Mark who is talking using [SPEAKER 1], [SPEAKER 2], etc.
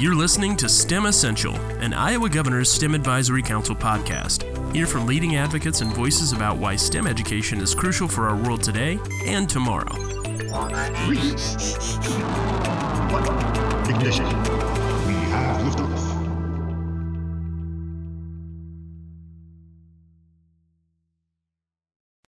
[SPEAKER 1] You're listening to STEM Essential, an Iowa Governor's STEM Advisory Council podcast. Hear from leading advocates and voices about why STEM education is crucial for our world today and tomorrow.
[SPEAKER 2] Ignition.